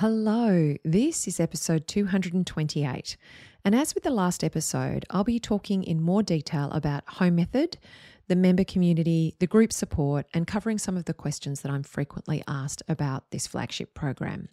Hello, this is episode 228. And as with the last episode, I'll be talking in more detail about Home Method, the member community, the group support, and covering some of the questions that I'm frequently asked about this flagship program.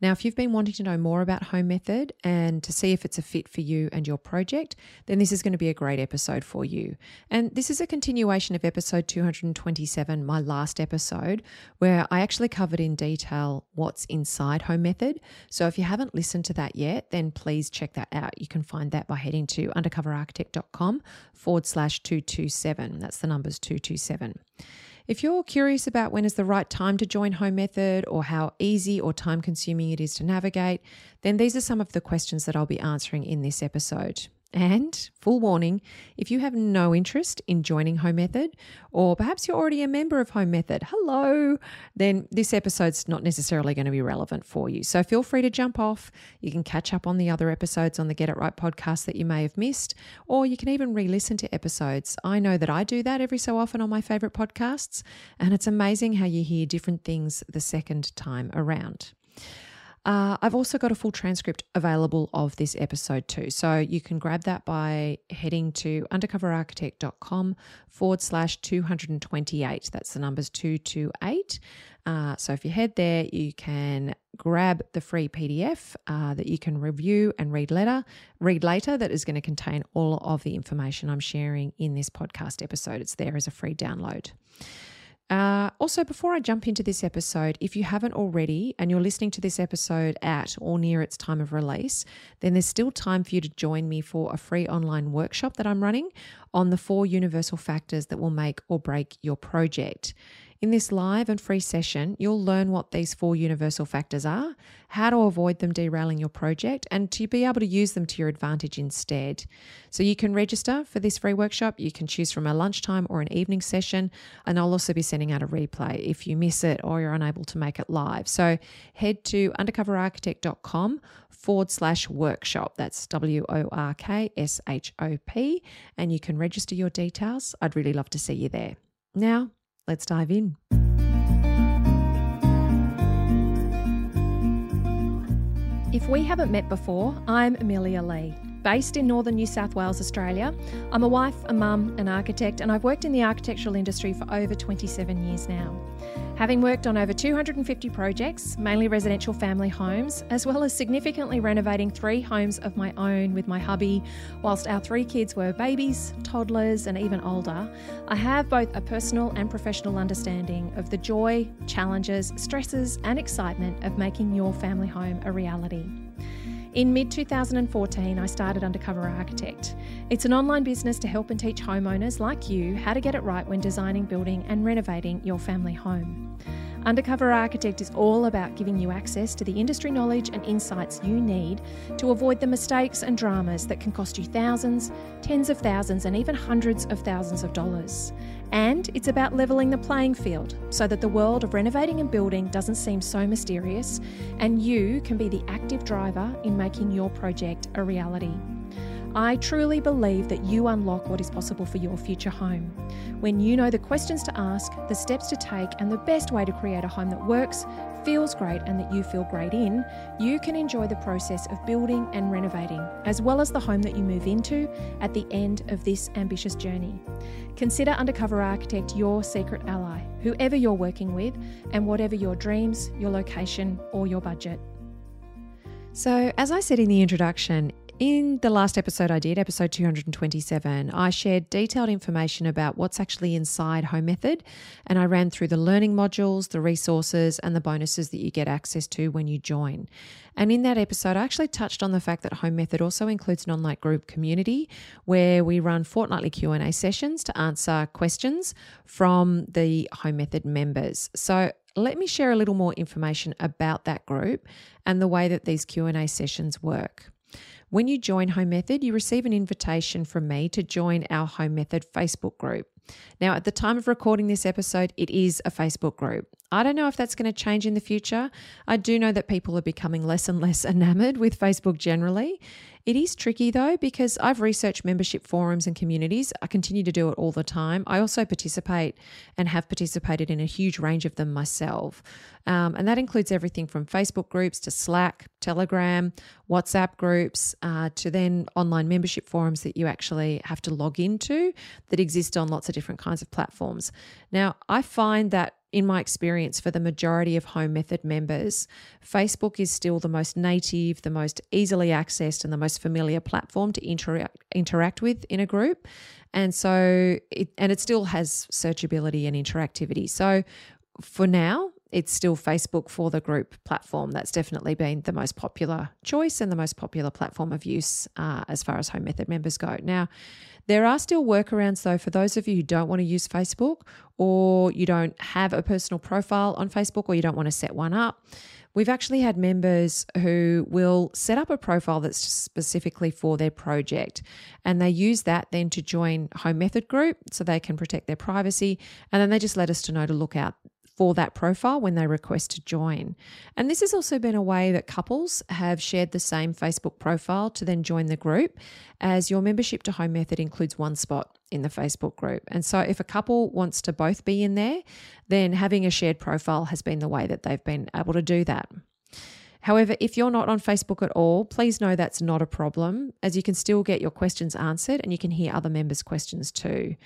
Now, if you've been wanting to know more about Home Method and to see if it's a fit for you and your project, then this is going to be a great episode for you. And this is a continuation of episode 227, my last episode, where I actually covered in detail what's inside Home Method. So if you haven't listened to that yet, then please check that out. You can find that by heading to undercoverarchitect.com forward slash 227. That's the numbers 227. If you're curious about when is the right time to join Home Method or how easy or time consuming it is to navigate, then these are some of the questions that I'll be answering in this episode. And full warning if you have no interest in joining Home Method, or perhaps you're already a member of Home Method, hello, then this episode's not necessarily going to be relevant for you. So feel free to jump off. You can catch up on the other episodes on the Get It Right podcast that you may have missed, or you can even re listen to episodes. I know that I do that every so often on my favorite podcasts, and it's amazing how you hear different things the second time around. Uh, I've also got a full transcript available of this episode too. So you can grab that by heading to undercoverarchitect.com forward slash 228. That's the numbers 228. Uh, so if you head there, you can grab the free PDF uh, that you can review and read later, read later that is going to contain all of the information I'm sharing in this podcast episode. It's there as a free download. Uh, also, before I jump into this episode, if you haven't already and you're listening to this episode at or near its time of release, then there's still time for you to join me for a free online workshop that I'm running on the four universal factors that will make or break your project. In this live and free session, you'll learn what these four universal factors are, how to avoid them derailing your project, and to be able to use them to your advantage instead. So you can register for this free workshop. You can choose from a lunchtime or an evening session, and I'll also be sending out a replay if you miss it or you're unable to make it live. So head to undercoverarchitect.com forward slash workshop. That's W O R K S H O P, and you can register your details. I'd really love to see you there. Now, Let's dive in. If we haven't met before, I'm Amelia Lee. Based in northern New South Wales, Australia, I'm a wife, a mum, an architect, and I've worked in the architectural industry for over 27 years now. Having worked on over 250 projects, mainly residential family homes, as well as significantly renovating three homes of my own with my hubby, whilst our three kids were babies, toddlers, and even older, I have both a personal and professional understanding of the joy, challenges, stresses, and excitement of making your family home a reality. In mid 2014, I started Undercover Architect. It's an online business to help and teach homeowners like you how to get it right when designing, building, and renovating your family home. Undercover Architect is all about giving you access to the industry knowledge and insights you need to avoid the mistakes and dramas that can cost you thousands, tens of thousands, and even hundreds of thousands of dollars. And it's about levelling the playing field so that the world of renovating and building doesn't seem so mysterious and you can be the active driver in making your project a reality. I truly believe that you unlock what is possible for your future home. When you know the questions to ask, the steps to take, and the best way to create a home that works, feels great, and that you feel great in, you can enjoy the process of building and renovating, as well as the home that you move into at the end of this ambitious journey. Consider Undercover Architect your secret ally, whoever you're working with, and whatever your dreams, your location, or your budget. So, as I said in the introduction, in the last episode I did, episode 227, I shared detailed information about what's actually inside Home Method, and I ran through the learning modules, the resources, and the bonuses that you get access to when you join. And in that episode, I actually touched on the fact that Home Method also includes an online group community where we run fortnightly Q&A sessions to answer questions from the Home Method members. So let me share a little more information about that group and the way that these Q&A sessions work. When you join Home Method, you receive an invitation from me to join our Home Method Facebook group. Now, at the time of recording this episode, it is a Facebook group. I don't know if that's going to change in the future. I do know that people are becoming less and less enamored with Facebook generally. It is tricky though, because I've researched membership forums and communities. I continue to do it all the time. I also participate and have participated in a huge range of them myself. Um, and that includes everything from Facebook groups to Slack, Telegram, WhatsApp groups, uh, to then online membership forums that you actually have to log into that exist on lots of different kinds of platforms. Now, I find that in my experience, for the majority of Home Method members, Facebook is still the most native, the most easily accessed, and the most familiar platform to interact interact with in a group. And so, it, and it still has searchability and interactivity. So, for now, it's still Facebook for the group platform. That's definitely been the most popular choice and the most popular platform of use uh, as far as Home Method members go. Now, there are still workarounds though for those of you who don't want to use Facebook or you don't have a personal profile on Facebook or you don't want to set one up. We've actually had members who will set up a profile that's specifically for their project and they use that then to join Home Method Group so they can protect their privacy and then they just let us to know to look out for that profile when they request to join. And this has also been a way that couples have shared the same Facebook profile to then join the group, as your membership to Home Method includes one spot in the Facebook group. And so if a couple wants to both be in there, then having a shared profile has been the way that they've been able to do that. However, if you're not on Facebook at all, please know that's not a problem, as you can still get your questions answered and you can hear other members' questions too.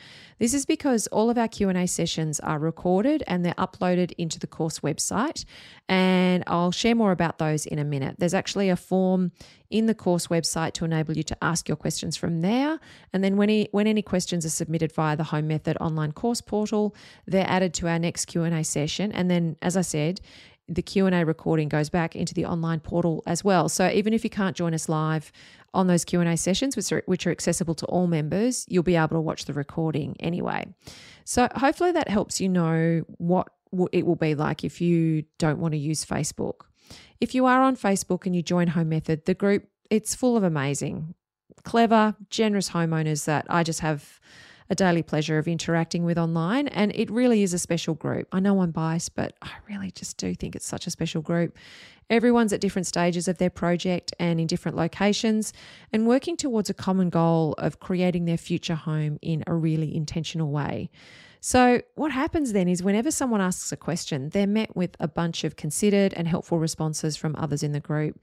This is because all of our Q&A sessions are recorded and they're uploaded into the course website, and I'll share more about those in a minute. There's actually a form in the course website to enable you to ask your questions from there. And then when, he, when any questions are submitted via the Home Method online course portal, they're added to our next Q&A session. And then, as I said, the Q&A recording goes back into the online portal as well. So even if you can't join us live on those Q&A sessions which are, which are accessible to all members, you'll be able to watch the recording anyway. So hopefully that helps you know what it will be like if you don't want to use Facebook. If you are on Facebook and you join Home Method, the group it's full of amazing, clever, generous homeowners that I just have a daily pleasure of interacting with online. And it really is a special group. I know I'm biased, but I really just do think it's such a special group. Everyone's at different stages of their project and in different locations, and working towards a common goal of creating their future home in a really intentional way. So, what happens then is whenever someone asks a question, they're met with a bunch of considered and helpful responses from others in the group.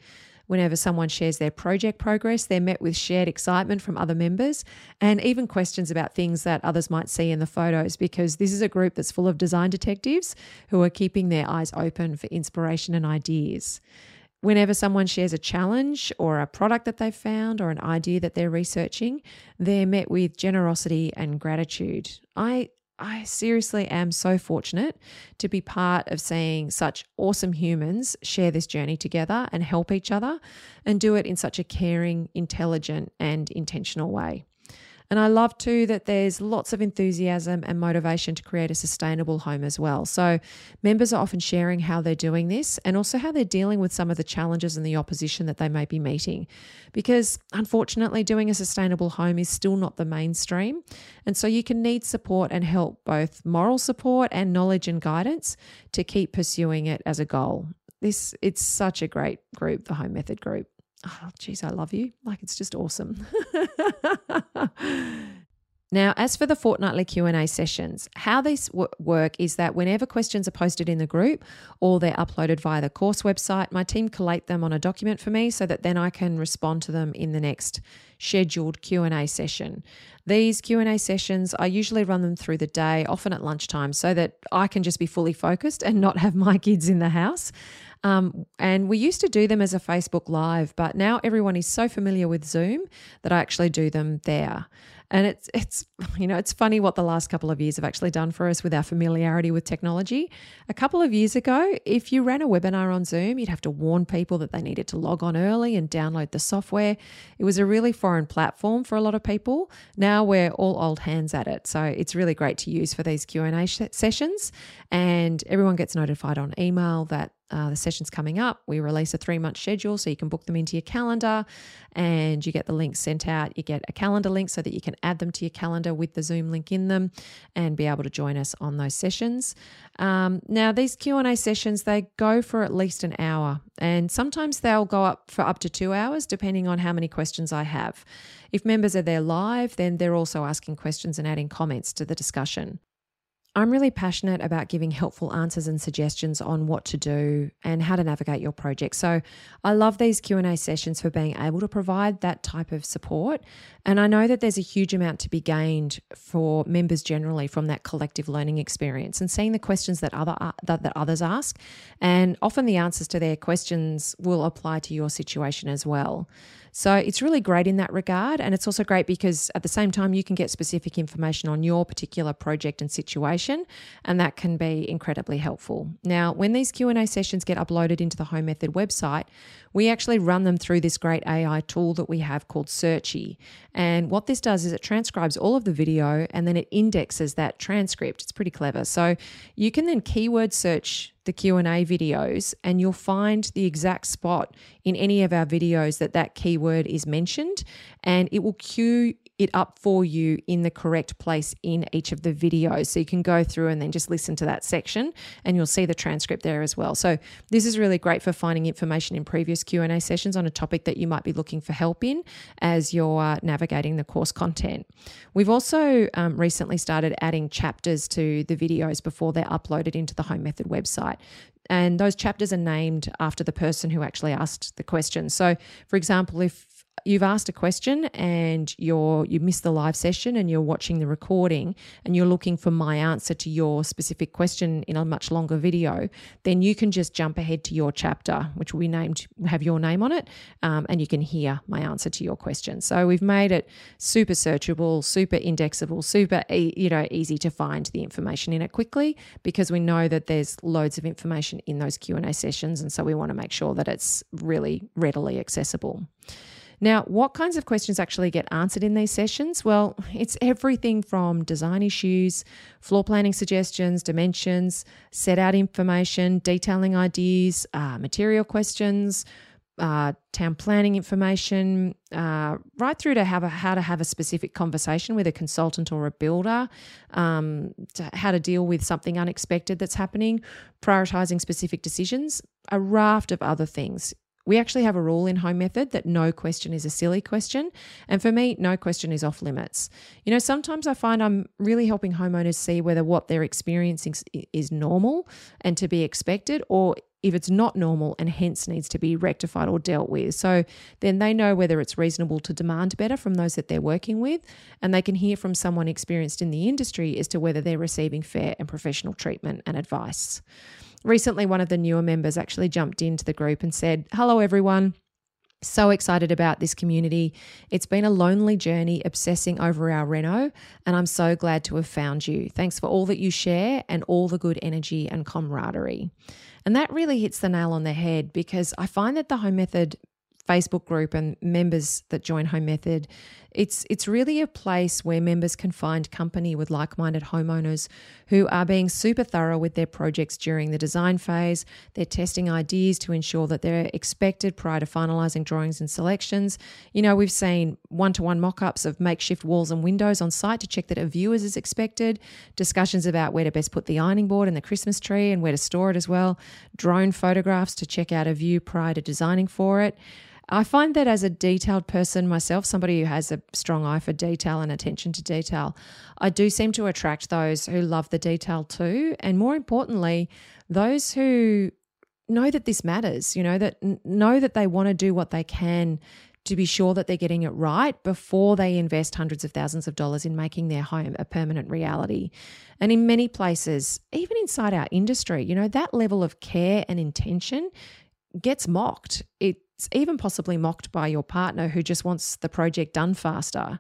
Whenever someone shares their project progress, they're met with shared excitement from other members and even questions about things that others might see in the photos because this is a group that's full of design detectives who are keeping their eyes open for inspiration and ideas. Whenever someone shares a challenge or a product that they've found or an idea that they're researching, they're met with generosity and gratitude. I I seriously am so fortunate to be part of seeing such awesome humans share this journey together and help each other and do it in such a caring, intelligent, and intentional way. And I love too that there's lots of enthusiasm and motivation to create a sustainable home as well. So members are often sharing how they're doing this and also how they're dealing with some of the challenges and the opposition that they may be meeting. Because unfortunately, doing a sustainable home is still not the mainstream. And so you can need support and help, both moral support and knowledge and guidance to keep pursuing it as a goal. This it's such a great group, the Home Method group oh, geez, I love you. Like it's just awesome. Now, as for the fortnightly Q&A sessions, how these work is that whenever questions are posted in the group or they're uploaded via the course website, my team collate them on a document for me so that then I can respond to them in the next scheduled Q&A session. These Q&A sessions, I usually run them through the day, often at lunchtime, so that I can just be fully focused and not have my kids in the house. Um, and we used to do them as a Facebook Live, but now everyone is so familiar with Zoom that I actually do them there. And it's it's you know it's funny what the last couple of years have actually done for us with our familiarity with technology. A couple of years ago, if you ran a webinar on Zoom, you'd have to warn people that they needed to log on early and download the software. It was a really foreign platform for a lot of people. Now we're all old hands at it, so it's really great to use for these Q and A sessions. And everyone gets notified on email that uh, the session's coming up. We release a three month schedule so you can book them into your calendar and you get the links sent out. You get a calendar link so that you can can add them to your calendar with the Zoom link in them and be able to join us on those sessions. Um, now, these Q&A sessions, they go for at least an hour and sometimes they'll go up for up to two hours depending on how many questions I have. If members are there live, then they're also asking questions and adding comments to the discussion. I'm really passionate about giving helpful answers and suggestions on what to do and how to navigate your project. So, I love these Q&A sessions for being able to provide that type of support, and I know that there's a huge amount to be gained for members generally from that collective learning experience and seeing the questions that other uh, that, that others ask, and often the answers to their questions will apply to your situation as well. So it's really great in that regard. And it's also great because at the same time, you can get specific information on your particular project and situation, and that can be incredibly helpful. Now, when these Q&A sessions get uploaded into the Home Method website, we actually run them through this great AI tool that we have called Searchie. And what this does is it transcribes all of the video and then it indexes that transcript. It's pretty clever. So you can then keyword search the Q&A videos and you'll find the exact spot in any of our videos that that keyword is mentioned and it will queue it up for you in the correct place in each of the videos. So you can go through and then just listen to that section and you'll see the transcript there as well. So this is really great for finding information in previous Q&A sessions on a topic that you might be looking for help in as you're uh, navigating the course content. We've also um, recently started adding chapters to the videos before they're uploaded into the Home Method website and those chapters are named after the person who actually asked the question. So, for example, if you've asked a question and you're you missed the live session and you're watching the recording and you're looking for my answer to your specific question in a much longer video, then you can just jump ahead to your chapter, which will be named have your name on it, um, and you can hear my answer to your question. So we've made it super searchable, super indexable, super e- you know easy to find the information in it quickly because we know that there's loads of information in those Q and A sessions, and so we want to make sure that it's really readily accessible. Now, what kinds of questions actually get answered in these sessions? Well, it's everything from design issues, floor planning suggestions, dimensions, set out information, detailing ideas, uh, material questions, uh, town planning information, uh, right through to have a, how to have a specific conversation with a consultant or a builder, um, to how to deal with something unexpected that's happening, prioritizing specific decisions, a raft of other things. We actually have a rule in Home Method that no question is a silly question. And for me, no question is off limits. You know, sometimes I find I'm really helping homeowners see whether what they're experiencing is normal and to be expected, or if it's not normal and hence needs to be rectified or dealt with. So then they know whether it's reasonable to demand better from those that they're working with, and they can hear from someone experienced in the industry as to whether they're receiving fair and professional treatment and advice. Recently, one of the newer members actually jumped into the group and said, Hello, everyone. So excited about this community. It's been a lonely journey obsessing over our Reno, and I'm so glad to have found you. Thanks for all that you share and all the good energy and camaraderie. And that really hits the nail on the head because I find that the Home Method Facebook group and members that join Home Method, it's it's really a place where members can find company with like-minded homeowners who are being super thorough with their projects during the design phase. They're testing ideas to ensure that they're expected prior to finalizing drawings and selections. You know, we've seen one-to-one mock-ups of makeshift walls and windows on site to check that a view is expected, discussions about where to best put the ironing board and the Christmas tree and where to store it as well, drone photographs to check out a view prior to designing for it. I find that as a detailed person myself, somebody who has a strong eye for detail and attention to detail, I do seem to attract those who love the detail too. And more importantly, those who know that this matters, you know, that know that they want to do what they can to be sure that they're getting it right before they invest hundreds of thousands of dollars in making their home a permanent reality. And in many places, even inside our industry, you know, that level of care and intention gets mocked. It it's even possibly mocked by your partner who just wants the project done faster.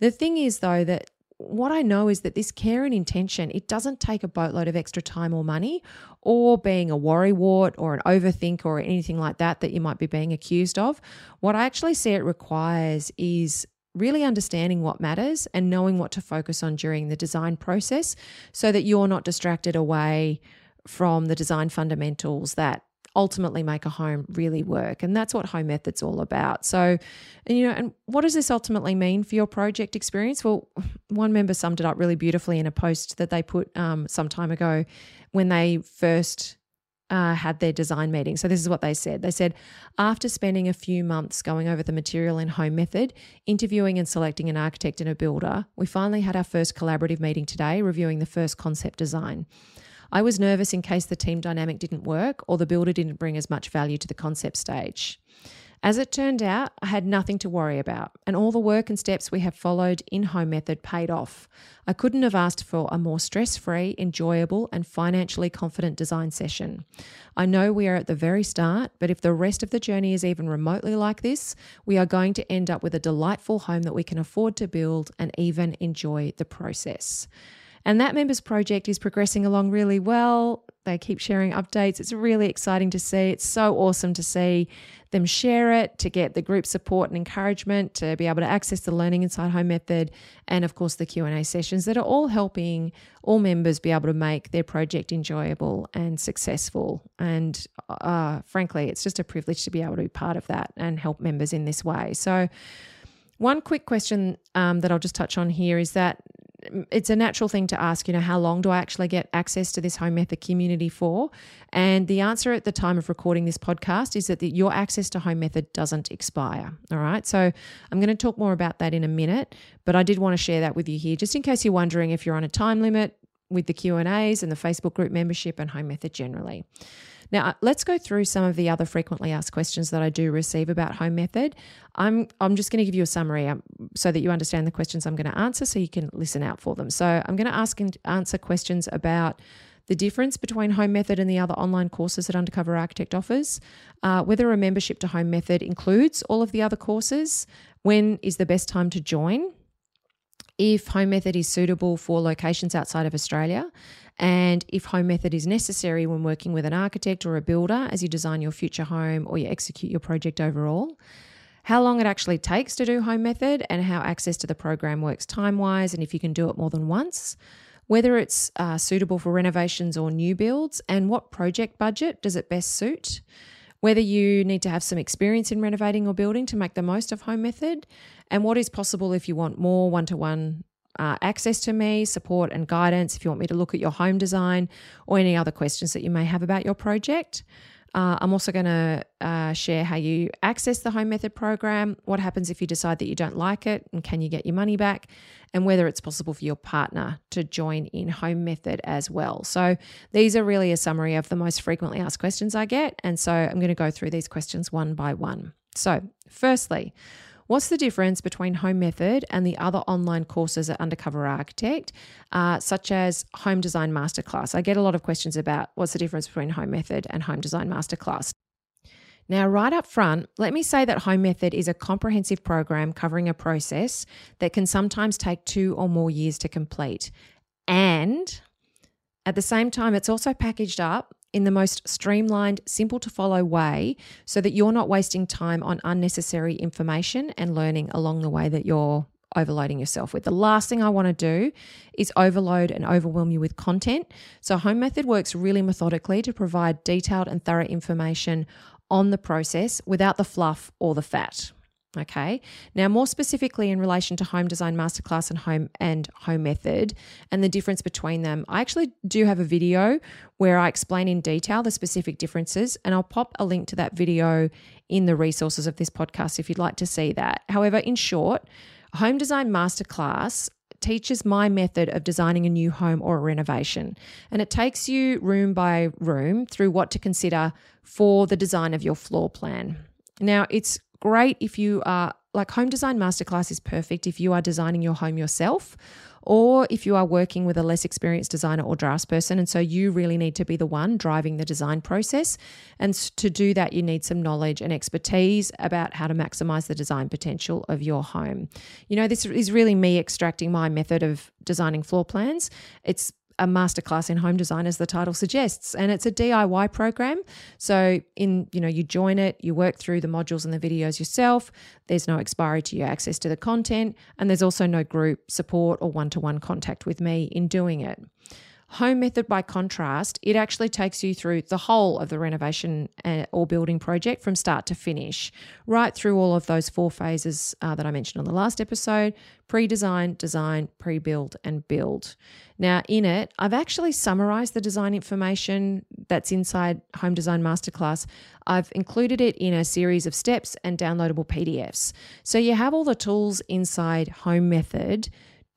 The thing is, though, that what I know is that this care and intention, it doesn't take a boatload of extra time or money or being a worrywart or an overthink or anything like that that you might be being accused of. What I actually see it requires is really understanding what matters and knowing what to focus on during the design process so that you're not distracted away from the design fundamentals that ultimately make a home really work. And that's what Home Method's all about. So, and, you know, and what does this ultimately mean for your project experience? Well, one member summed it up really beautifully in a post that they put um, some time ago when they first uh, had their design meeting. So, this is what they said. They said, after spending a few months going over the material in Home Method, interviewing and selecting an architect and a builder, we finally had our first collaborative meeting today, reviewing the first concept design. I was nervous in case the team dynamic didn't work or the builder didn't bring as much value to the concept stage. As it turned out, I had nothing to worry about, and all the work and steps we have followed in Home Method paid off. I couldn't have asked for a more stress free, enjoyable, and financially confident design session. I know we are at the very start, but if the rest of the journey is even remotely like this, we are going to end up with a delightful home that we can afford to build and even enjoy the process. And that members project is progressing along really well. They keep sharing updates. It's really exciting to see. It's so awesome to see them share it, to get the group support and encouragement, to be able to access the learning inside home method, and of course the Q&A sessions that are all helping all members be able to make their project enjoyable and successful. And uh, frankly, it's just a privilege to be able to be part of that and help members in this way. So one quick question um, that I'll just touch on here is that it's a natural thing to ask, you know, how long do I actually get access to this home method community for? And the answer at the time of recording this podcast is that the, your access to home method doesn't expire. All right. So I'm going to talk more about that in a minute, but I did want to share that with you here, just in case you're wondering if you're on a time limit with the Q and A's and the Facebook group membership and home method generally. Now, uh, let's go through some of the other frequently asked questions that I do receive about home method. I'm I'm just going to give you a summary um, so that you understand the questions I'm going to answer so you can listen out for them. So, I'm going to ask and answer questions about the difference between Home Method and the other online courses that Undercover Architect offers, uh, whether a membership to Home Method includes all of the other courses, when is the best time to join, if Home Method is suitable for locations outside of Australia, and if home method is necessary when working with an architect or a builder as you design your future home or you execute your project overall, how long it actually takes to do home method and how access to the program works time wise, and if you can do it more than once, whether it's uh, suitable for renovations or new builds, and what project budget does it best suit, whether you need to have some experience in renovating or building to make the most of home method, and what is possible if you want more one to one uh, access to me, support, and guidance if you want me to look at your home design or any other questions that you may have about your project. Uh, I'm also going to uh, share how you access the Home Method program, what happens if you decide that you don't like it, and can you get your money back, and whether it's possible for your partner to join in Home Method as well. So, these are really a summary of the most frequently asked questions I get. And so, I'm going to go through these questions one by one. So, firstly, What's the difference between Home Method and the other online courses at Undercover Architect, uh, such as Home Design Masterclass? I get a lot of questions about what's the difference between Home Method and Home Design Masterclass. Now, right up front, let me say that Home Method is a comprehensive program covering a process that can sometimes take two or more years to complete. And at the same time, it's also packaged up in the most streamlined, simple to follow way so that you're not wasting time on unnecessary information and learning along the way that you're overloading yourself with. The last thing I want to do is overload and overwhelm you with content. So, Home Method works really methodically to provide detailed and thorough information on the process without the fluff or the fat. Okay. Now, more specifically in relation to home design masterclass and home and home method and the difference between them, I actually do have a video where I explain in detail the specific differences, and I'll pop a link to that video in the resources of this podcast if you'd like to see that. However, in short, home design masterclass teaches my method of designing a new home or a renovation, and it takes you room by room through what to consider for the design of your floor plan. Now, it's great if you are like Home Design Masterclass is perfect if you are designing your home yourself or if you are working with a less experienced designer or draftsperson. And so you really need to be the one driving the design process. And to do that, you need some knowledge and expertise about how to maximize the design potential of your home. You know, this is really me extracting my method of designing floor plans. It's a masterclass in home design as the title suggests and it's a DIY program. So in you know you join it you work through the modules and the videos yourself. There's no expiry to your access to the content and there's also no group support or one-to-one contact with me in doing it Home Method, by contrast, it actually takes you through the whole of the renovation uh, or building project from start to finish, right through all of those four phases uh, that I mentioned on the last episode pre design, design, pre build, and build. Now, in it, I've actually summarized the design information that's inside Home Design Masterclass. I've included it in a series of steps and downloadable PDFs. So you have all the tools inside Home Method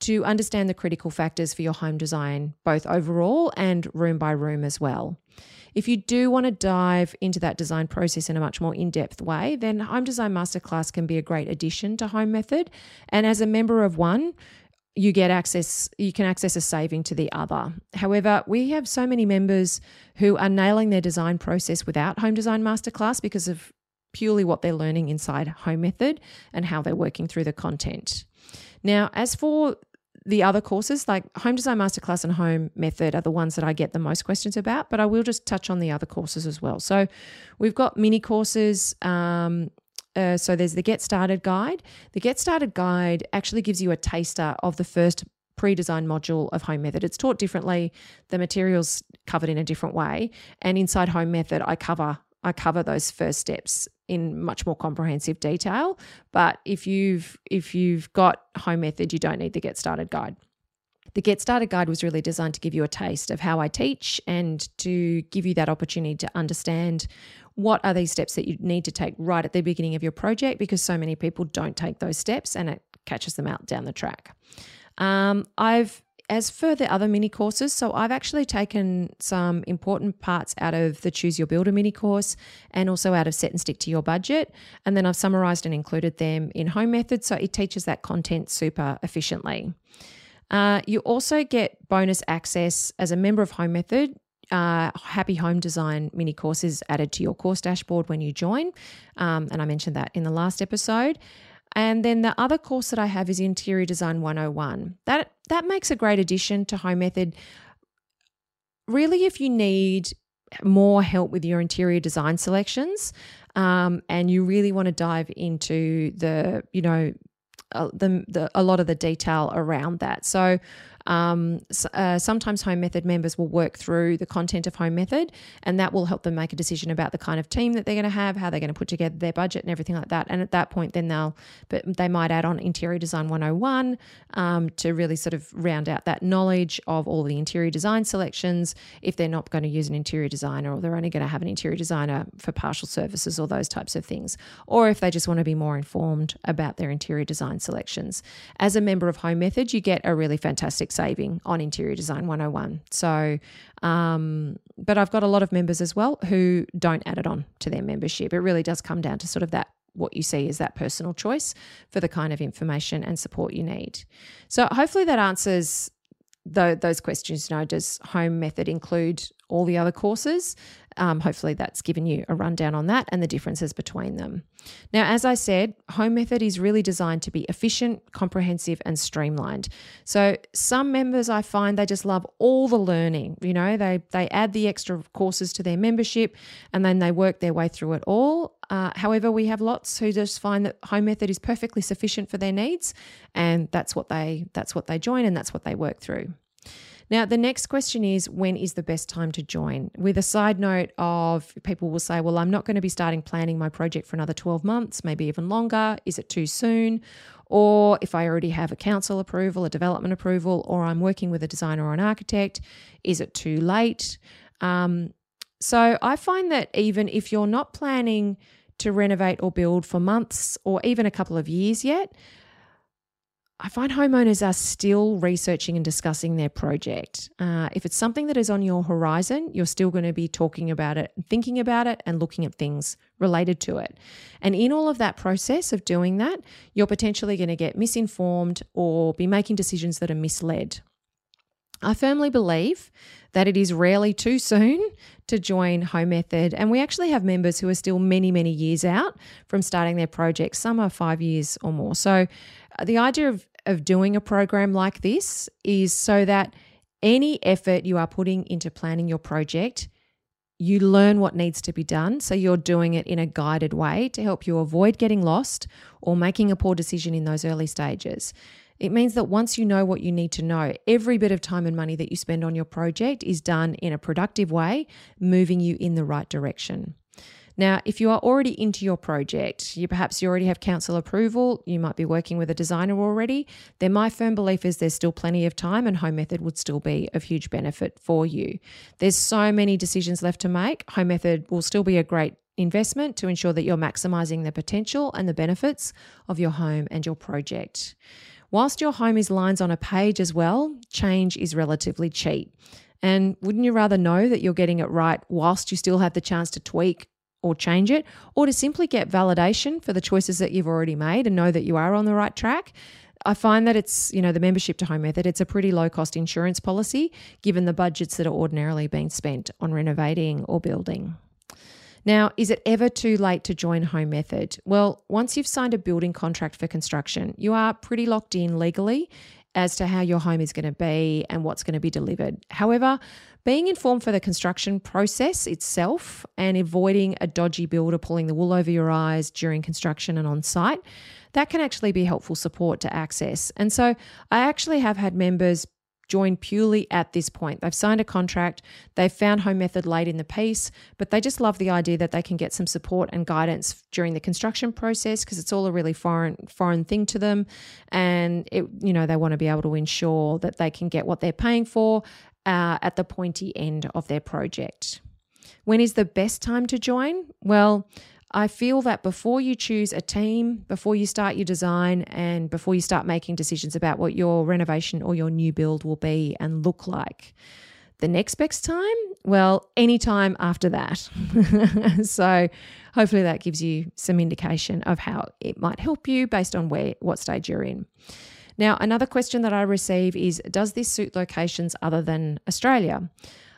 to understand the critical factors for your home design, both overall and room by room as well. If you do want to dive into that design process in a much more in depth way, then Home Design Masterclass can be a great addition to Home Method. And as a member of one, you get access you can access a saving to the other however we have so many members who are nailing their design process without home design masterclass because of purely what they're learning inside home method and how they're working through the content now as for the other courses, like Home Design Masterclass and Home Method, are the ones that I get the most questions about, but I will just touch on the other courses as well. So we've got mini courses. Um, uh, so there's the Get Started Guide. The Get Started Guide actually gives you a taster of the first pre-designed module of home method it's taught differently the materials covered in a different way and inside home method i cover I cover those first steps in much more comprehensive detail. But if you've if you've got home method, you don't need the get started guide. The Get Started Guide was really designed to give you a taste of how I teach and to give you that opportunity to understand what are these steps that you need to take right at the beginning of your project because so many people don't take those steps and it catches them out down the track. Um, I've as for the other mini courses, so I've actually taken some important parts out of the Choose Your Builder mini course and also out of Set and Stick to Your Budget. And then I've summarized and included them in Home Method. So it teaches that content super efficiently. Uh, you also get bonus access as a member of Home Method. Uh, Happy Home Design mini courses added to your course dashboard when you join. Um, and I mentioned that in the last episode. And then the other course that I have is Interior Design 101. That that makes a great addition to Home Method. Really, if you need more help with your interior design selections, um, and you really want to dive into the, you know, uh, the, the a lot of the detail around that. So um, uh, sometimes Home Method members will work through the content of Home Method, and that will help them make a decision about the kind of team that they're going to have, how they're going to put together their budget, and everything like that. And at that point, then they'll, but they might add on Interior Design 101 um, to really sort of round out that knowledge of all the interior design selections. If they're not going to use an interior designer, or they're only going to have an interior designer for partial services, or those types of things, or if they just want to be more informed about their interior design selections. As a member of Home Method, you get a really fantastic saving on Interior Design 101. So, um, but I've got a lot of members as well who don't add it on to their membership. It really does come down to sort of that what you see is that personal choice for the kind of information and support you need. So, hopefully, that answers the, those questions. You know, does home method include all the other courses? Um, hopefully, that's given you a rundown on that and the differences between them. Now, as I said, Home Method is really designed to be efficient, comprehensive, and streamlined. So, some members I find they just love all the learning. You know, they they add the extra courses to their membership, and then they work their way through it all. Uh, however, we have lots who just find that Home Method is perfectly sufficient for their needs, and that's what they that's what they join, and that's what they work through. Now, the next question is when is the best time to join? With a side note of people will say, well, I'm not going to be starting planning my project for another 12 months, maybe even longer. Is it too soon? Or if I already have a council approval, a development approval, or I'm working with a designer or an architect, is it too late? Um, so I find that even if you're not planning to renovate or build for months or even a couple of years yet, I find homeowners are still researching and discussing their project. Uh, if it's something that is on your horizon, you're still going to be talking about it, thinking about it, and looking at things related to it. And in all of that process of doing that, you're potentially going to get misinformed or be making decisions that are misled. I firmly believe that it is rarely too soon to join Home Method. And we actually have members who are still many, many years out from starting their projects. Some are five years or more. So uh, the idea of of doing a program like this is so that any effort you are putting into planning your project, you learn what needs to be done. So you're doing it in a guided way to help you avoid getting lost or making a poor decision in those early stages. It means that once you know what you need to know, every bit of time and money that you spend on your project is done in a productive way, moving you in the right direction. Now, if you are already into your project, you perhaps you already have council approval, you might be working with a designer already, then my firm belief is there's still plenty of time and Home Method would still be of huge benefit for you. There's so many decisions left to make. Home Method will still be a great investment to ensure that you're maximizing the potential and the benefits of your home and your project. Whilst your home is lines on a page as well, change is relatively cheap. And wouldn't you rather know that you're getting it right whilst you still have the chance to tweak or change it, or to simply get validation for the choices that you've already made and know that you are on the right track. I find that it's, you know, the membership to Home Method, it's a pretty low cost insurance policy given the budgets that are ordinarily being spent on renovating or building. Now, is it ever too late to join Home Method? Well, once you've signed a building contract for construction, you are pretty locked in legally as to how your home is going to be and what's going to be delivered. However, being informed for the construction process itself and avoiding a dodgy builder pulling the wool over your eyes during construction and on site, that can actually be helpful support to access. And so I actually have had members join purely at this point. They've signed a contract, they've found Home Method late in the piece, but they just love the idea that they can get some support and guidance during the construction process because it's all a really foreign foreign thing to them and it you know they want to be able to ensure that they can get what they're paying for uh, at the pointy end of their project. When is the best time to join? Well, I feel that before you choose a team, before you start your design, and before you start making decisions about what your renovation or your new build will be and look like, the next best time? Well, anytime after that. so hopefully that gives you some indication of how it might help you based on where what stage you're in. Now, another question that I receive is Does this suit locations other than Australia?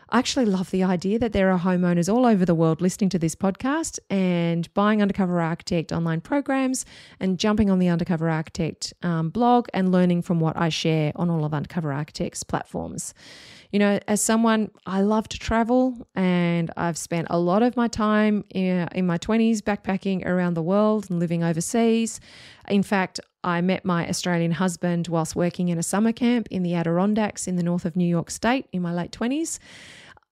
I actually love the idea that there are homeowners all over the world listening to this podcast and buying Undercover Architect online programs and jumping on the Undercover Architect um, blog and learning from what I share on all of Undercover Architect's platforms. You know, as someone, I love to travel and I've spent a lot of my time in, my 20s backpacking around the world and living overseas. In fact, I met my Australian husband whilst working in a summer camp in the Adirondacks in the north of New York State in my late 20s.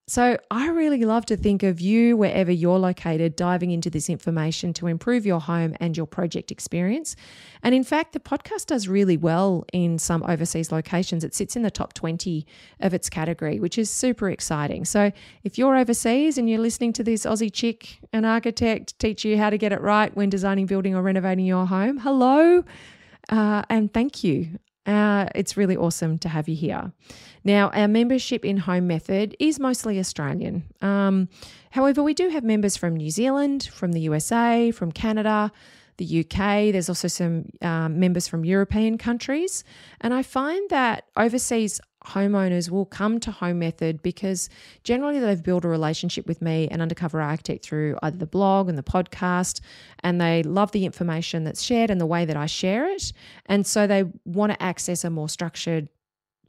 So, I really love to think of you, wherever you're located, diving into this information to improve your home and your project experience. And in fact, the podcast does really well in some overseas locations. It sits in the top 20 of its category, which is super exciting. So, if you're overseas and you're listening to this Aussie chick, an architect, teach you how to get it right when designing, building, or renovating your home, hello. Uh, and thank you. Uh, it's really awesome to have you here. Now, our membership in Home Method is mostly Australian. Um, however, we do have members from New Zealand, from the USA, from Canada, the UK. There's also some um, members from European countries. And I find that overseas homeowners will come to Home Method because generally they've built a relationship with me and Undercover Architect through either the blog and the podcast, and they love the information that's shared and the way that I share it. And so they want to access a more structured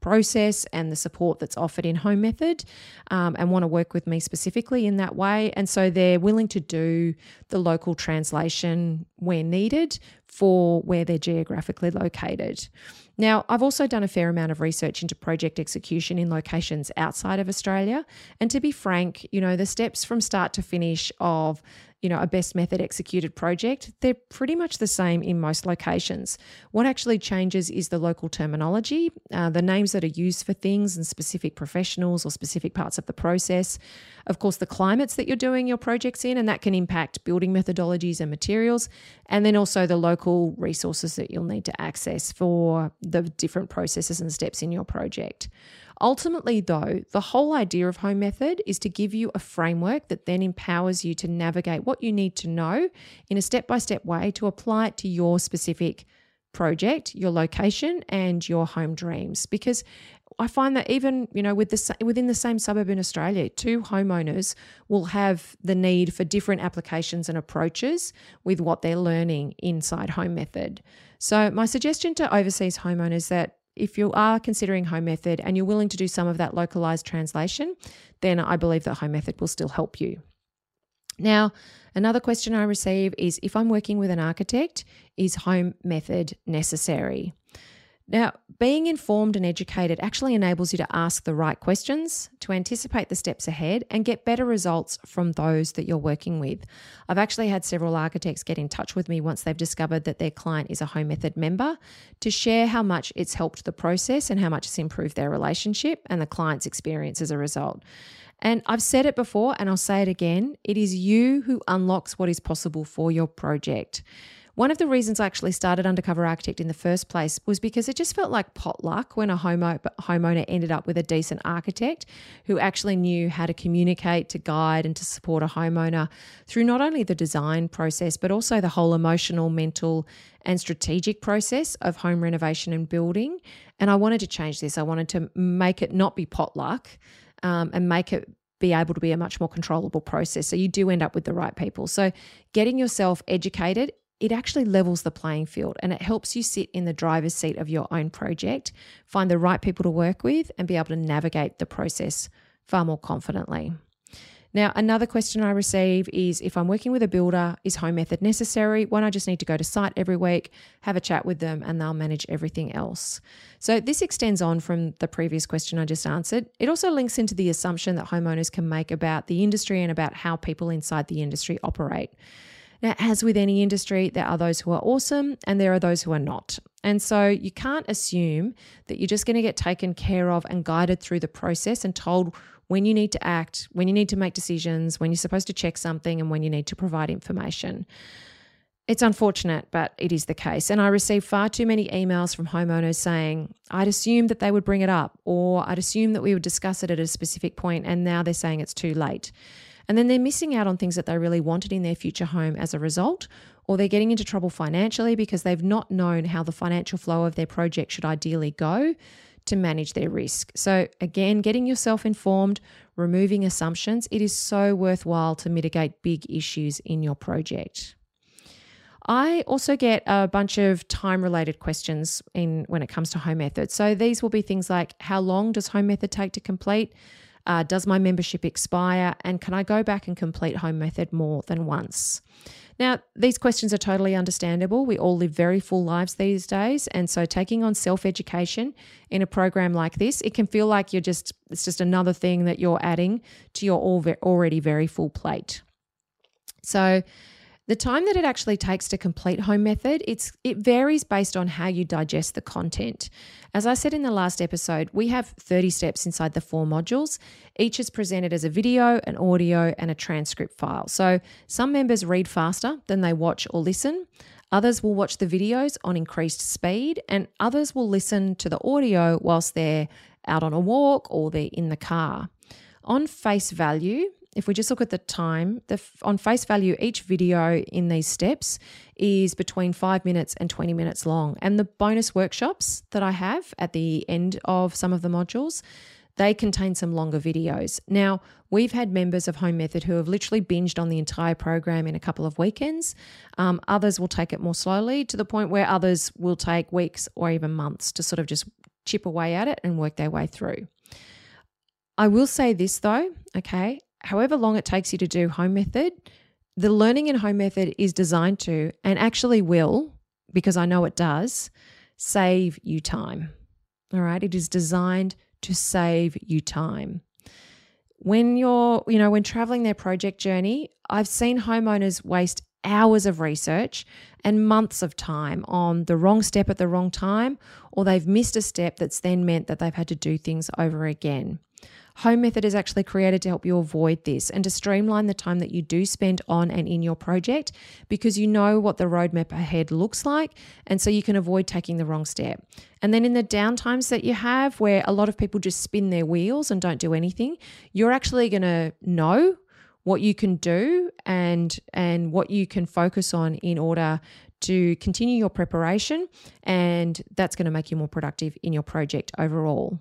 process and the support that's offered in Home Method um, and want to work with me specifically in that way. And so they're willing to do the local translation where needed for where they're geographically located. Now, I've also done a fair amount of research into project execution in locations outside of Australia. And to be frank, you know, the steps from start to finish of you know, a best method executed project, they're pretty much the same in most locations. What actually changes is the local terminology, uh, the names that are used for things and specific professionals or specific parts of the process. Of course, the climates that you're doing your projects in, and that can impact building methodologies and materials. And then also the local resources that you'll need to access for the different processes and steps in your project. Ultimately, though, the whole idea of Home Method is to give you a framework that then empowers you to navigate what you need to know in a step by step way to apply it to your specific project, your location, and your home dreams. Because I find that even you know with the within the same suburb in Australia, two homeowners will have the need for different applications and approaches with what they're learning inside Home Method. So my suggestion to overseas homeowners that if you are considering Home Method and you're willing to do some of that localized translation, then I believe that Home Method will still help you. Now, another question I receive is if I'm working with an architect, is Home Method necessary? Now, being informed and educated actually enables you to ask the right questions, to anticipate the steps ahead, and get better results from those that you're working with. I've actually had several architects get in touch with me once they've discovered that their client is a Home Method member to share how much it's helped the process and how much it's improved their relationship and the client's experience as a result. And I've said it before and I'll say it again it is you who unlocks what is possible for your project. One of the reasons I actually started Undercover Architect in the first place was because it just felt like potluck when a homeowner ended up with a decent architect who actually knew how to communicate, to guide, and to support a homeowner through not only the design process, but also the whole emotional, mental, and strategic process of home renovation and building. And I wanted to change this. I wanted to make it not be potluck um, and make it be able to be a much more controllable process. So you do end up with the right people. So getting yourself educated it actually levels the playing field and it helps you sit in the driver's seat of your own project, find the right people to work with, and be able to navigate the process far more confidently. Now, another question I receive is if I'm working with a builder, is home method necessary? When I just need to go to site every week, have a chat with them, and they'll manage everything else. So, this extends on from the previous question I just answered. It also links into the assumption that homeowners can make about the industry and about how people inside the industry operate. Now, as with any industry, there are those who are awesome and there are those who are not. And so you can't assume that you're just going to get taken care of and guided through the process and told when you need to act, when you need to make decisions, when you're supposed to check something, and when you need to provide information. It's unfortunate, but it is the case. And I receive far too many emails from homeowners saying, I'd assumed that they would bring it up, or I'd assumed that we would discuss it at a specific point, and now they're saying it's too late. And then they're missing out on things that they really wanted in their future home as a result, or they're getting into trouble financially because they've not known how the financial flow of their project should ideally go to manage their risk. So, again, getting yourself informed, removing assumptions, it is so worthwhile to mitigate big issues in your project. I also get a bunch of time related questions in when it comes to home method. So these will be things like how long does home method take to complete? Uh, does my membership expire? And can I go back and complete home method more than once? Now, these questions are totally understandable. We all live very full lives these days. And so taking on self-education in a program like this, it can feel like you're just it's just another thing that you're adding to your already very full plate. So the time that it actually takes to complete home method, it's it varies based on how you digest the content. As I said in the last episode, we have 30 steps inside the four modules. Each is presented as a video, an audio, and a transcript file. So some members read faster than they watch or listen. Others will watch the videos on increased speed, and others will listen to the audio whilst they're out on a walk or they're in the car. On face value, if we just look at the time, the, on face value, each video in these steps is between five minutes and 20 minutes long. And the bonus workshops that I have at the end of some of the modules, they contain some longer videos. Now, we've had members of Home Method who have literally binged on the entire program in a couple of weekends. Um, others will take it more slowly to the point where others will take weeks or even months to sort of just chip away at it and work their way through. I will say this though, okay, however long it takes you to do home method, the learning in home method is designed to and actually will, because I know it does, save you time. All right. It is designed to save you time. When you're, you know, when traveling their project journey, I've seen homeowners waste hours of research and months of time on the wrong step at the wrong time, or they've missed a step that's then meant that they've had to do things over again. Home Method is actually created to help you avoid this and to streamline the time that you do spend on and in your project because you know what the roadmap ahead looks like. And so you can avoid taking the wrong step. And then in the downtimes that you have, where a lot of people just spin their wheels and don't do anything, you're actually going to know what you can do and and what you can focus on in order to continue your preparation and that's going to make you more productive in your project overall.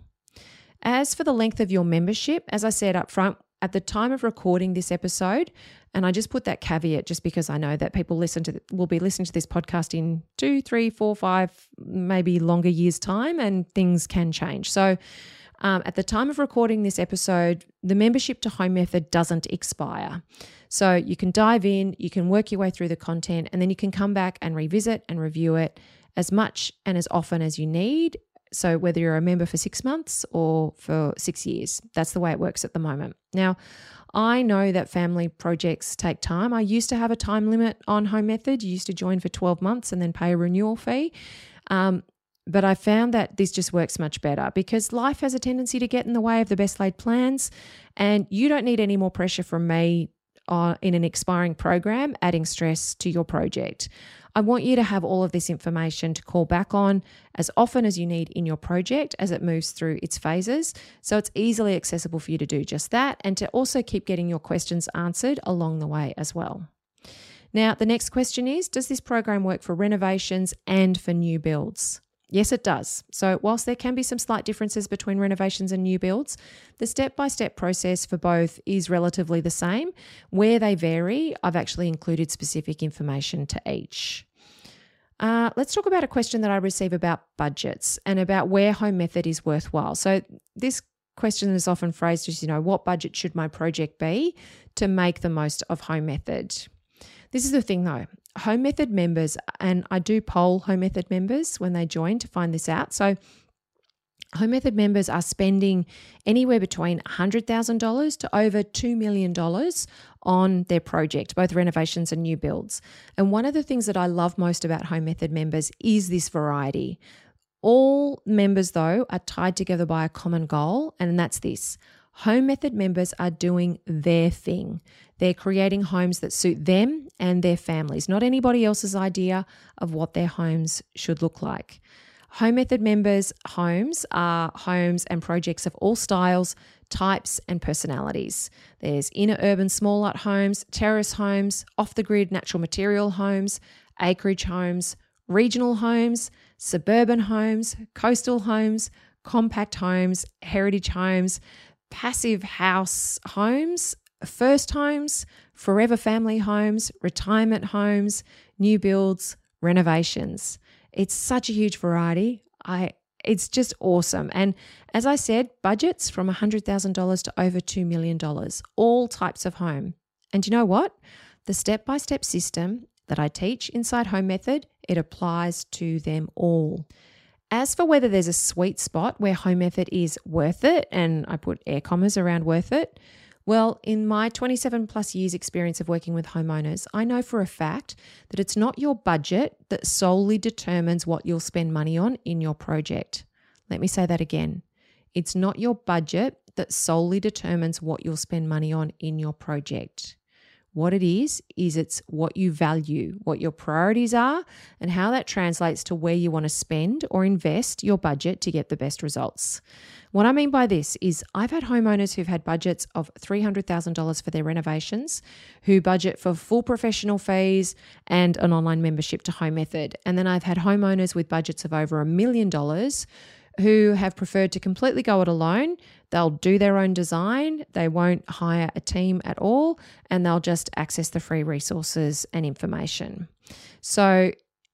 As for the length of your membership, as I said up front, at the time of recording this episode, and I just put that caveat just because I know that people listen to will be listening to this podcast in two, three, four, five, maybe longer years' time, and things can change. So, um, at the time of recording this episode, the membership to Home Method doesn't expire. So you can dive in, you can work your way through the content, and then you can come back and revisit and review it as much and as often as you need. So, whether you're a member for six months or for six years, that's the way it works at the moment. Now, I know that family projects take time. I used to have a time limit on Home Method. You used to join for 12 months and then pay a renewal fee. Um, but I found that this just works much better because life has a tendency to get in the way of the best laid plans. And you don't need any more pressure from me uh, in an expiring program, adding stress to your project. I want you to have all of this information to call back on as often as you need in your project as it moves through its phases. So it's easily accessible for you to do just that and to also keep getting your questions answered along the way as well. Now, the next question is Does this program work for renovations and for new builds? Yes, it does. So, whilst there can be some slight differences between renovations and new builds, the step by step process for both is relatively the same. Where they vary, I've actually included specific information to each. Uh, let's talk about a question that I receive about budgets and about where home method is worthwhile. So, this question is often phrased as, you know, what budget should my project be to make the most of home method? This is the thing though. Home Method members, and I do poll Home Method members when they join to find this out. So, Home Method members are spending anywhere between $100,000 to over $2 million on their project, both renovations and new builds. And one of the things that I love most about Home Method members is this variety. All members, though, are tied together by a common goal, and that's this Home Method members are doing their thing. They're creating homes that suit them and their families, not anybody else's idea of what their homes should look like. Home Method members' homes are homes and projects of all styles, types, and personalities. There's inner urban small lot homes, terrace homes, off the grid natural material homes, acreage homes, regional homes, suburban homes, coastal homes, compact homes, heritage homes, passive house homes, first homes, forever family homes, retirement homes, new builds, renovations. It's such a huge variety. I it's just awesome. And as I said, budgets from $100,000 to over $2 million, all types of home. And you know what? The step by step system that I teach inside Home Method, it applies to them all. As for whether there's a sweet spot where home method is worth it, and I put air commas around worth it, well, in my 27 plus years experience of working with homeowners, I know for a fact that it's not your budget that solely determines what you'll spend money on in your project. Let me say that again. It's not your budget that solely determines what you'll spend money on in your project. What it is, is it's what you value, what your priorities are, and how that translates to where you want to spend or invest your budget to get the best results. What I mean by this is, I've had homeowners who've had budgets of $300,000 for their renovations, who budget for full professional fees and an online membership to Home Method. And then I've had homeowners with budgets of over a million dollars who have preferred to completely go it alone. They'll do their own design, they won't hire a team at all, and they'll just access the free resources and information. So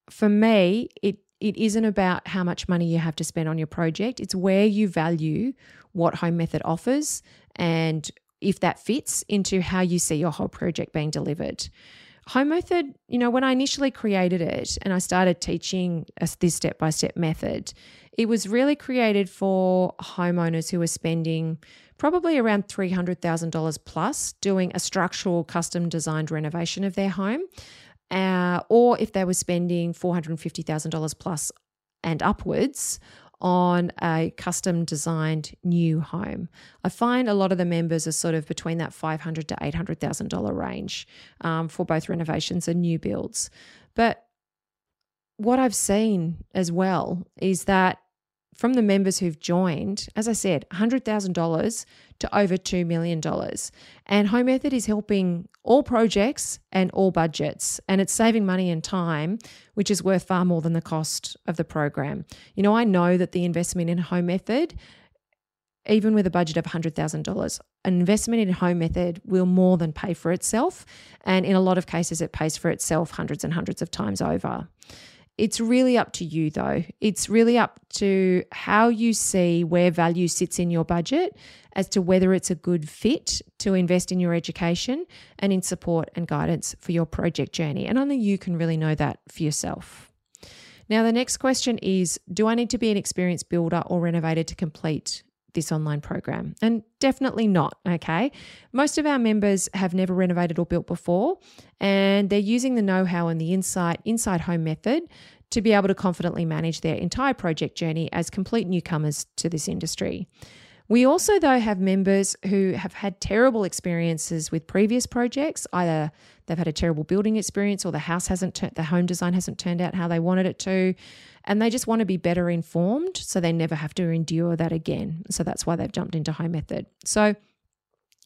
for me, it it isn't about how much money you have to spend on your project. It's where you value what Home Method offers and if that fits into how you see your whole project being delivered. Home Method, you know, when I initially created it and I started teaching this step by step method, it was really created for homeowners who were spending probably around $300,000 plus doing a structural custom designed renovation of their home. Uh, or if they were spending $450,000 plus and upwards on a custom designed new home. I find a lot of the members are sort of between that $500 to $800,000 range um, for both renovations and new builds. But what I've seen as well is that from the members who've joined, as I said, $100,000 to over $2 million. And Home Method is helping all projects and all budgets, and it's saving money and time, which is worth far more than the cost of the program. You know, I know that the investment in Home Method, even with a budget of $100,000, an investment in Home Method will more than pay for itself. And in a lot of cases, it pays for itself hundreds and hundreds of times over. It's really up to you, though. It's really up to how you see where value sits in your budget as to whether it's a good fit to invest in your education and in support and guidance for your project journey. And only you can really know that for yourself. Now, the next question is Do I need to be an experienced builder or renovator to complete this online program? And definitely not, okay? Most of our members have never renovated or built before, and they're using the know how and the insight inside home method to be able to confidently manage their entire project journey as complete newcomers to this industry. We also, though, have members who have had terrible experiences with previous projects. Either they've had a terrible building experience, or the house hasn't, turned, the home design hasn't turned out how they wanted it to, and they just want to be better informed, so they never have to endure that again. So that's why they've jumped into Home Method. So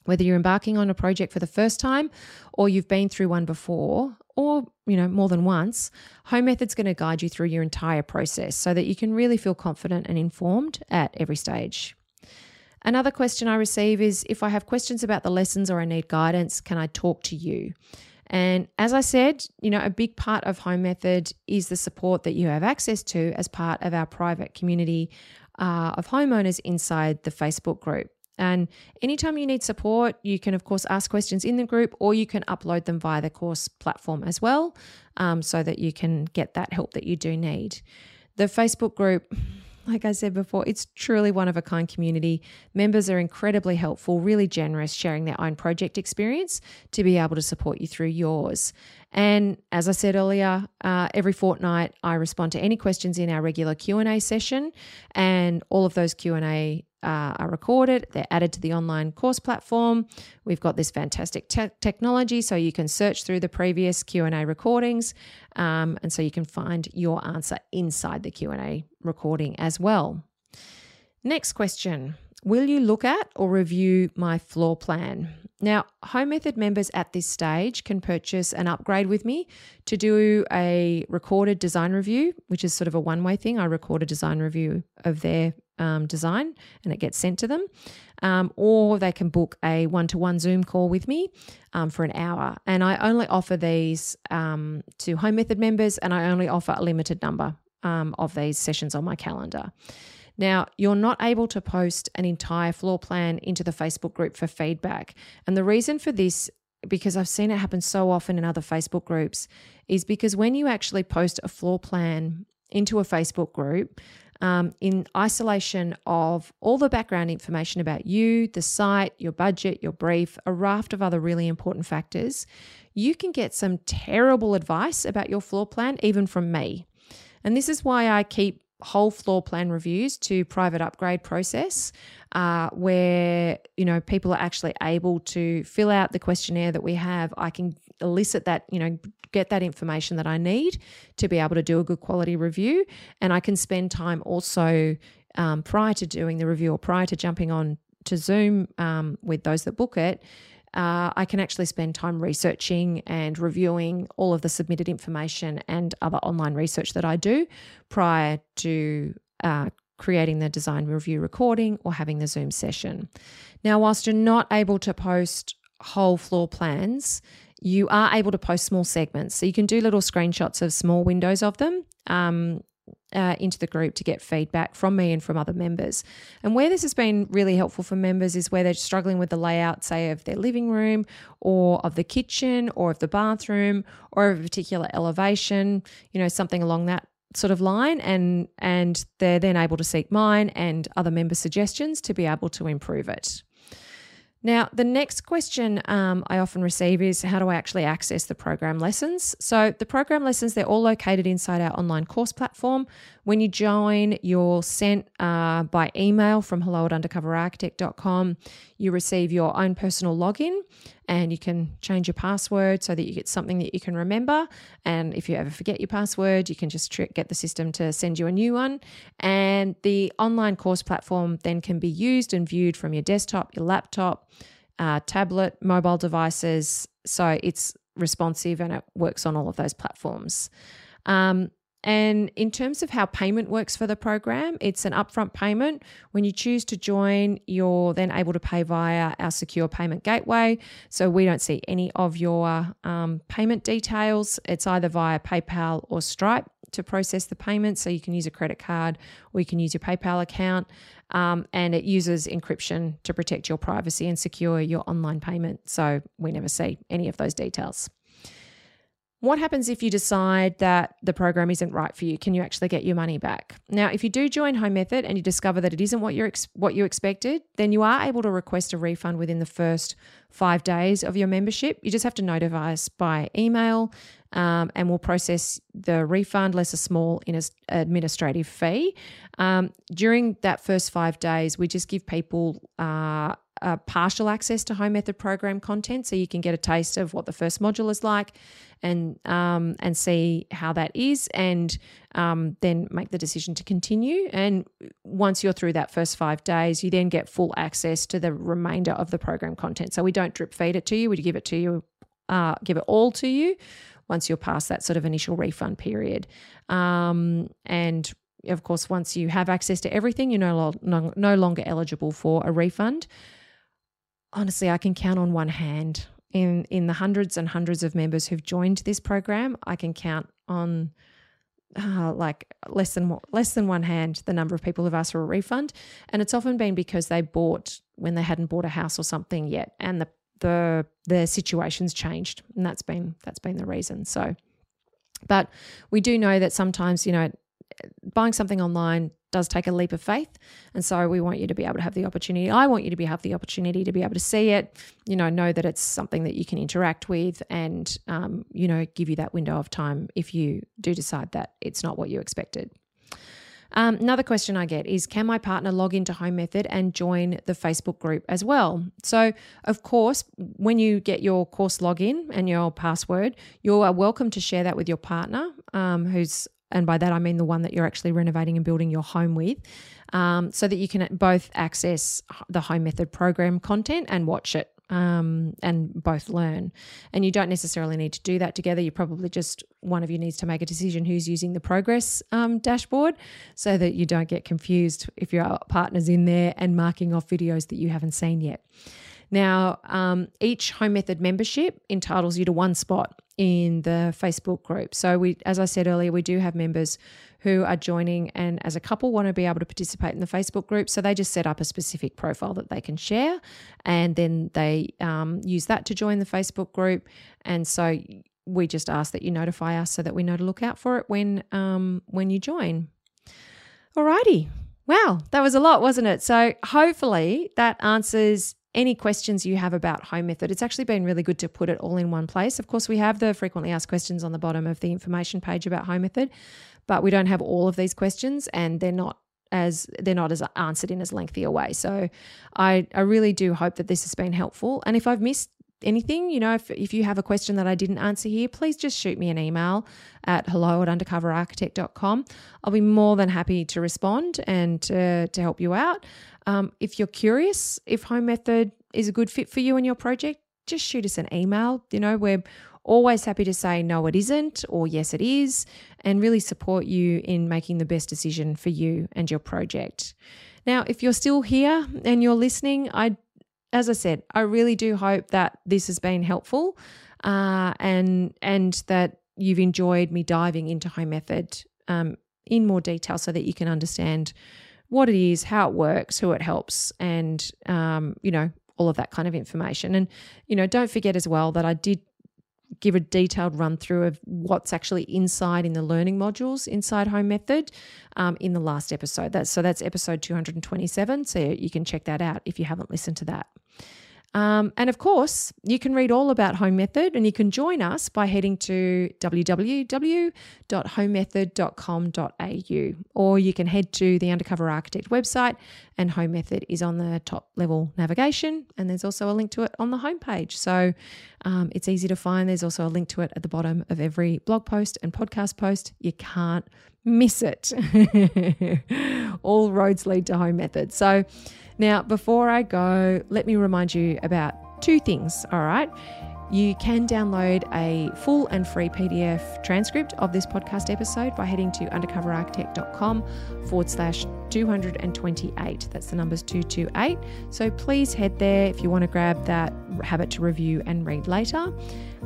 whether you're embarking on a project for the first time, or you've been through one before, or you know more than once home method's going to guide you through your entire process so that you can really feel confident and informed at every stage Another question I receive is if I have questions about the lessons or I need guidance, can I talk to you? And as I said, you know, a big part of Home Method is the support that you have access to as part of our private community uh, of homeowners inside the Facebook group. And anytime you need support, you can, of course, ask questions in the group or you can upload them via the course platform as well um, so that you can get that help that you do need. The Facebook group like I said before, it's truly one of a kind community. Members are incredibly helpful, really generous, sharing their own project experience to be able to support you through yours. And as I said earlier, uh, every fortnight I respond to any questions in our regular Q and A session, and all of those Q and A uh, are recorded. They're added to the online course platform. We've got this fantastic te- technology, so you can search through the previous Q and A recordings, um, and so you can find your answer inside the Q and A recording as well. Next question: Will you look at or review my floor plan? Now, Home Method members at this stage can purchase an upgrade with me to do a recorded design review, which is sort of a one way thing. I record a design review of their um, design and it gets sent to them. Um, or they can book a one to one Zoom call with me um, for an hour. And I only offer these um, to Home Method members and I only offer a limited number um, of these sessions on my calendar. Now, you're not able to post an entire floor plan into the Facebook group for feedback. And the reason for this, because I've seen it happen so often in other Facebook groups, is because when you actually post a floor plan into a Facebook group, um, in isolation of all the background information about you, the site, your budget, your brief, a raft of other really important factors, you can get some terrible advice about your floor plan, even from me. And this is why I keep whole floor plan reviews to private upgrade process uh, where you know people are actually able to fill out the questionnaire that we have i can elicit that you know get that information that i need to be able to do a good quality review and i can spend time also um, prior to doing the review or prior to jumping on to zoom um, with those that book it uh, I can actually spend time researching and reviewing all of the submitted information and other online research that I do prior to uh, creating the design review recording or having the Zoom session. Now, whilst you're not able to post whole floor plans, you are able to post small segments. So you can do little screenshots of small windows of them. Um, uh, into the group to get feedback from me and from other members. And where this has been really helpful for members is where they're struggling with the layout, say, of their living room or of the kitchen or of the bathroom or of a particular elevation, you know, something along that sort of line and and they're then able to seek mine and other member suggestions to be able to improve it. Now, the next question um, I often receive is how do I actually access the program lessons? So, the program lessons, they're all located inside our online course platform. When you join, you're sent uh, by email from hello at undercoverarchitect.com. You receive your own personal login and you can change your password so that you get something that you can remember. And if you ever forget your password, you can just get the system to send you a new one. And the online course platform then can be used and viewed from your desktop, your laptop, uh, tablet, mobile devices. So it's responsive and it works on all of those platforms. Um, and in terms of how payment works for the program, it's an upfront payment. When you choose to join, you're then able to pay via our secure payment gateway. So we don't see any of your um, payment details. It's either via PayPal or Stripe to process the payment. So you can use a credit card or you can use your PayPal account. Um, and it uses encryption to protect your privacy and secure your online payment. So we never see any of those details. What happens if you decide that the program isn't right for you? Can you actually get your money back? Now, if you do join Home Method and you discover that it isn't what you ex- what you expected, then you are able to request a refund within the first five days of your membership. You just have to notify us by email, um, and we'll process the refund less a small in administrative fee. Um, during that first five days, we just give people. Uh, uh, partial access to home method program content so you can get a taste of what the first module is like and um, and see how that is and um, then make the decision to continue. And once you're through that first five days you then get full access to the remainder of the program content. So we don't drip feed it to you we give it to you uh, give it all to you once you're past that sort of initial refund period. Um, and of course, once you have access to everything, you're no, no, no longer eligible for a refund honestly, I can count on one hand in in the hundreds and hundreds of members who've joined this program. I can count on uh, like less than less than one hand the number of people who've asked for a refund, and it's often been because they bought when they hadn't bought a house or something yet, and the the the situation's changed, and that's been that's been the reason. So, but we do know that sometimes you know buying something online does take a leap of faith. And so we want you to be able to have the opportunity. I want you to be have the opportunity to be able to see it, you know, know that it's something that you can interact with and, um, you know, give you that window of time if you do decide that it's not what you expected. Um, another question I get is Can my partner log into Home Method and join the Facebook group as well? So, of course, when you get your course login and your password, you are welcome to share that with your partner um, who's and by that I mean the one that you're actually renovating and building your home with, um, so that you can both access the home method program content and watch it um, and both learn. And you don't necessarily need to do that together. You probably just one of you needs to make a decision who's using the progress um, dashboard so that you don't get confused if your partner's in there and marking off videos that you haven't seen yet. Now, um, each home method membership entitles you to one spot in the Facebook group. So we, as I said earlier, we do have members who are joining and as a couple want to be able to participate in the Facebook group. So they just set up a specific profile that they can share, and then they um, use that to join the Facebook group. And so we just ask that you notify us so that we know to look out for it when um, when you join. Alrighty. Wow, that was a lot, wasn't it? So hopefully that answers any questions you have about home method. It's actually been really good to put it all in one place. Of course, we have the frequently asked questions on the bottom of the information page about home method, but we don't have all of these questions and they're not as they're not as answered in as lengthy a way. So I, I really do hope that this has been helpful. And if I've missed anything, you know, if, if you have a question that I didn't answer here, please just shoot me an email at hello at undercoverarchitect.com. I'll be more than happy to respond and to, to help you out. Um, if you're curious if Home Method is a good fit for you and your project, just shoot us an email. You know, we're always happy to say no, it isn't, or yes, it is, and really support you in making the best decision for you and your project. Now, if you're still here and you're listening, I, as I said, I really do hope that this has been helpful, uh, and and that you've enjoyed me diving into Home Method um, in more detail so that you can understand what it is, how it works, who it helps, and um, you know all of that kind of information. And you know, don't forget as well that I did give a detailed run through of what's actually inside in the learning modules inside Home Method um, in the last episode. That's so that's episode 227. So you can check that out if you haven't listened to that. Um, and of course, you can read all about Home Method and you can join us by heading to www.homemethod.com.au or you can head to the Undercover Architect website and Home Method is on the top level navigation and there's also a link to it on the homepage. So um, it's easy to find. There's also a link to it at the bottom of every blog post and podcast post. You can't miss it. all roads lead to Home Method. So now, before I go, let me remind you about two things, all right? You can download a full and free PDF transcript of this podcast episode by heading to undercoverarchitect.com forward slash 228. That's the numbers 228. So please head there if you want to grab that, have it to review and read later.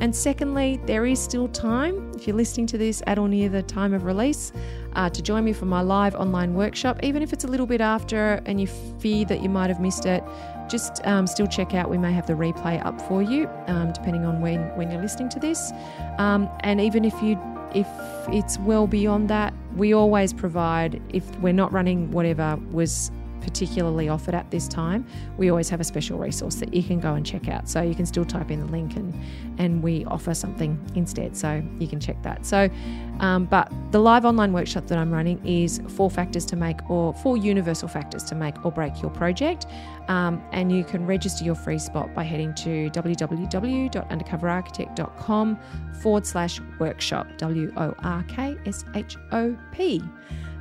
And secondly, there is still time, if you're listening to this at or near the time of release, uh, to join me for my live online workshop, even if it's a little bit after and you fear that you might have missed it just um, still check out. We may have the replay up for you, um, depending on when when you're listening to this. Um, and even if you if it's well beyond that, we always provide. If we're not running whatever was particularly offered at this time, we always have a special resource that you can go and check out. So you can still type in the link and and we offer something instead. So you can check that. So, um, but the live online workshop that I'm running is four factors to make or four universal factors to make or break your project. Um, and you can register your free spot by heading to www.undercoverarchitect.com forward slash workshop, W O R K S H O P.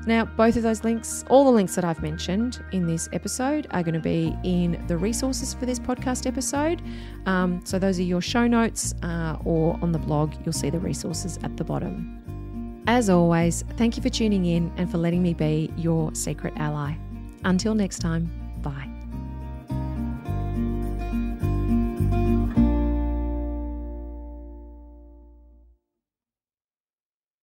Now, both of those links, all the links that I've mentioned in this episode, are going to be in the resources for this podcast episode. Um, so, those are your show notes, uh, or on the blog, you'll see the resources at the bottom. As always, thank you for tuning in and for letting me be your secret ally. Until next time.